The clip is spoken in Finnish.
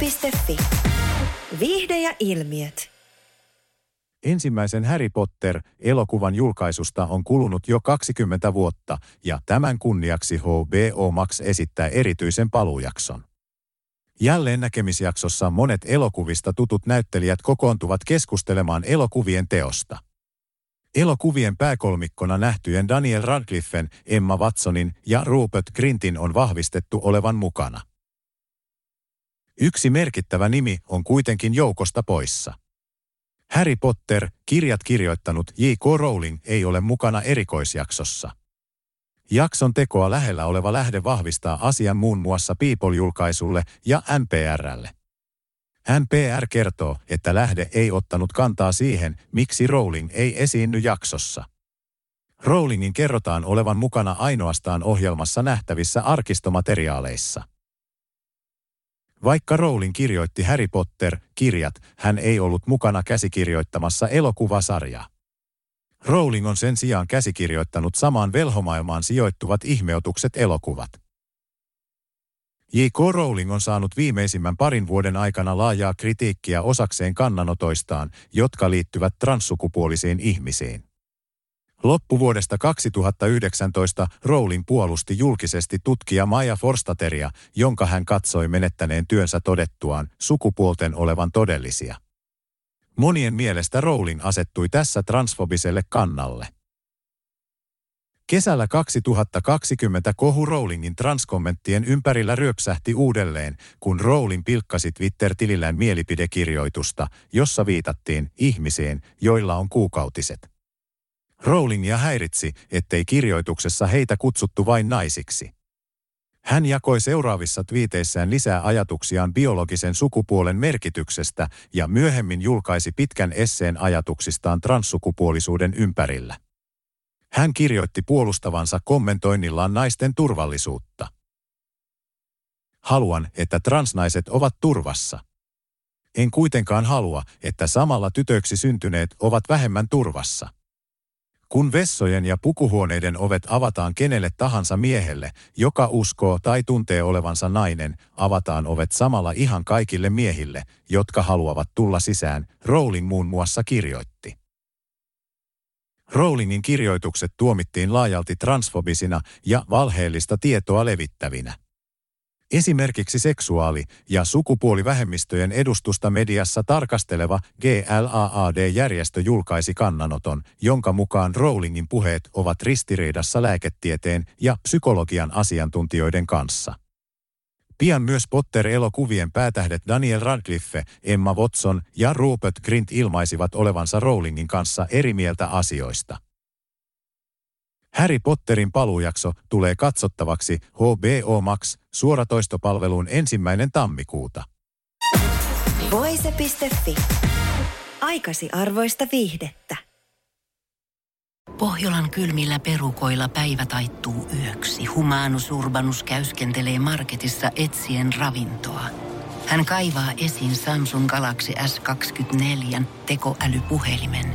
Voise.fi. Viihde ja ilmiöt. Ensimmäisen Harry Potter-elokuvan julkaisusta on kulunut jo 20 vuotta ja tämän kunniaksi HBO Max esittää erityisen paluujakson. Jälleen näkemisjaksossa monet elokuvista tutut näyttelijät kokoontuvat keskustelemaan elokuvien teosta. Elokuvien pääkolmikkona nähtyjen Daniel Radcliffen, Emma Watsonin ja Rupert Grintin on vahvistettu olevan mukana. Yksi merkittävä nimi on kuitenkin joukosta poissa. Harry Potter, kirjat kirjoittanut J.K. Rowling ei ole mukana erikoisjaksossa. Jakson tekoa lähellä oleva lähde vahvistaa asian muun muassa People-julkaisulle ja NPRlle. NPR kertoo, että lähde ei ottanut kantaa siihen, miksi Rowling ei esiinny jaksossa. Rowlingin kerrotaan olevan mukana ainoastaan ohjelmassa nähtävissä arkistomateriaaleissa. Vaikka Rowling kirjoitti Harry Potter-kirjat, hän ei ollut mukana käsikirjoittamassa elokuvasarjaa. Rowling on sen sijaan käsikirjoittanut samaan velhomaailmaan sijoittuvat ihmeotukset elokuvat. J.K. Rowling on saanut viimeisimmän parin vuoden aikana laajaa kritiikkiä osakseen kannanotoistaan, jotka liittyvät transsukupuolisiin ihmisiin. Loppuvuodesta 2019 Rowling puolusti julkisesti tutkija Maja Forstateria, jonka hän katsoi menettäneen työnsä todettuaan sukupuolten olevan todellisia. Monien mielestä Rowling asettui tässä transfobiselle kannalle. Kesällä 2020 kohu Rowlingin transkommenttien ympärillä ryöpsähti uudelleen, kun Rowling pilkkasi Twitter-tilillään mielipidekirjoitusta, jossa viitattiin ihmisiin, joilla on kuukautiset. Rowlingia häiritsi, ettei kirjoituksessa heitä kutsuttu vain naisiksi. Hän jakoi seuraavissa twiiteissään lisää ajatuksiaan biologisen sukupuolen merkityksestä ja myöhemmin julkaisi pitkän esseen ajatuksistaan transsukupuolisuuden ympärillä. Hän kirjoitti puolustavansa kommentoinnillaan naisten turvallisuutta. Haluan, että transnaiset ovat turvassa. En kuitenkaan halua, että samalla tytöksi syntyneet ovat vähemmän turvassa. Kun vessojen ja pukuhuoneiden ovet avataan kenelle tahansa miehelle, joka uskoo tai tuntee olevansa nainen, avataan ovet samalla ihan kaikille miehille, jotka haluavat tulla sisään, Rowling muun muassa kirjoitti. Rowlingin kirjoitukset tuomittiin laajalti transfobisina ja valheellista tietoa levittävinä. Esimerkiksi seksuaali- ja sukupuolivähemmistöjen edustusta mediassa tarkasteleva GLAAD-järjestö julkaisi kannanoton, jonka mukaan Rowlingin puheet ovat ristiriidassa lääketieteen ja psykologian asiantuntijoiden kanssa. Pian myös Potter-elokuvien päätähdet Daniel Radcliffe, Emma Watson ja Rupert Grint ilmaisivat olevansa Rowlingin kanssa eri mieltä asioista. Harry Potterin paluujakso tulee katsottavaksi HBO Max suoratoistopalveluun ensimmäinen tammikuuta. Voise.fi. Aikasi arvoista viihdettä. Pohjolan kylmillä perukoilla päivä taittuu yöksi. Humanus Urbanus käyskentelee marketissa etsien ravintoa. Hän kaivaa esiin Samsung Galaxy S24 tekoälypuhelimen,